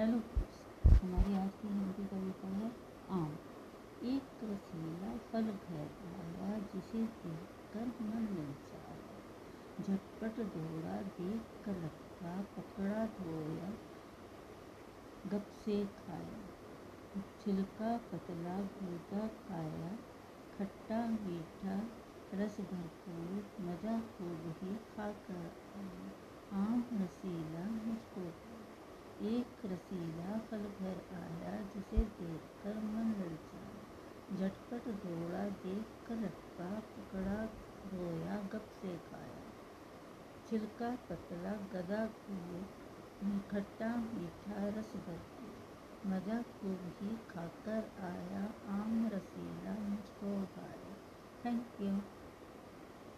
Hello हमारी आज की हिंदी कविता है, आम। एक रसीला फल घर आया जिसे देखकर मन ललचाया झटपट दौड़ा देख कर रखा पकड़ा धोया, गप से खाया। छिलका पतला, भूजा खाया, खट्टा, मीठा, रस भरपूर, मज़ा खूब ही खाकर आया। आम रसीला एक रसीला फल घर आया जिसे देखकर मन ललचाया झटपट दौड़ा देख कर रखा पकड़ा, रोया, गप से खाया। छिलका, पतला, गदा कुए खट्टा मीठा रस भरपूर मज़ा खूब ही खाकर आया, आम रसीला मुझको भाया थैंक यू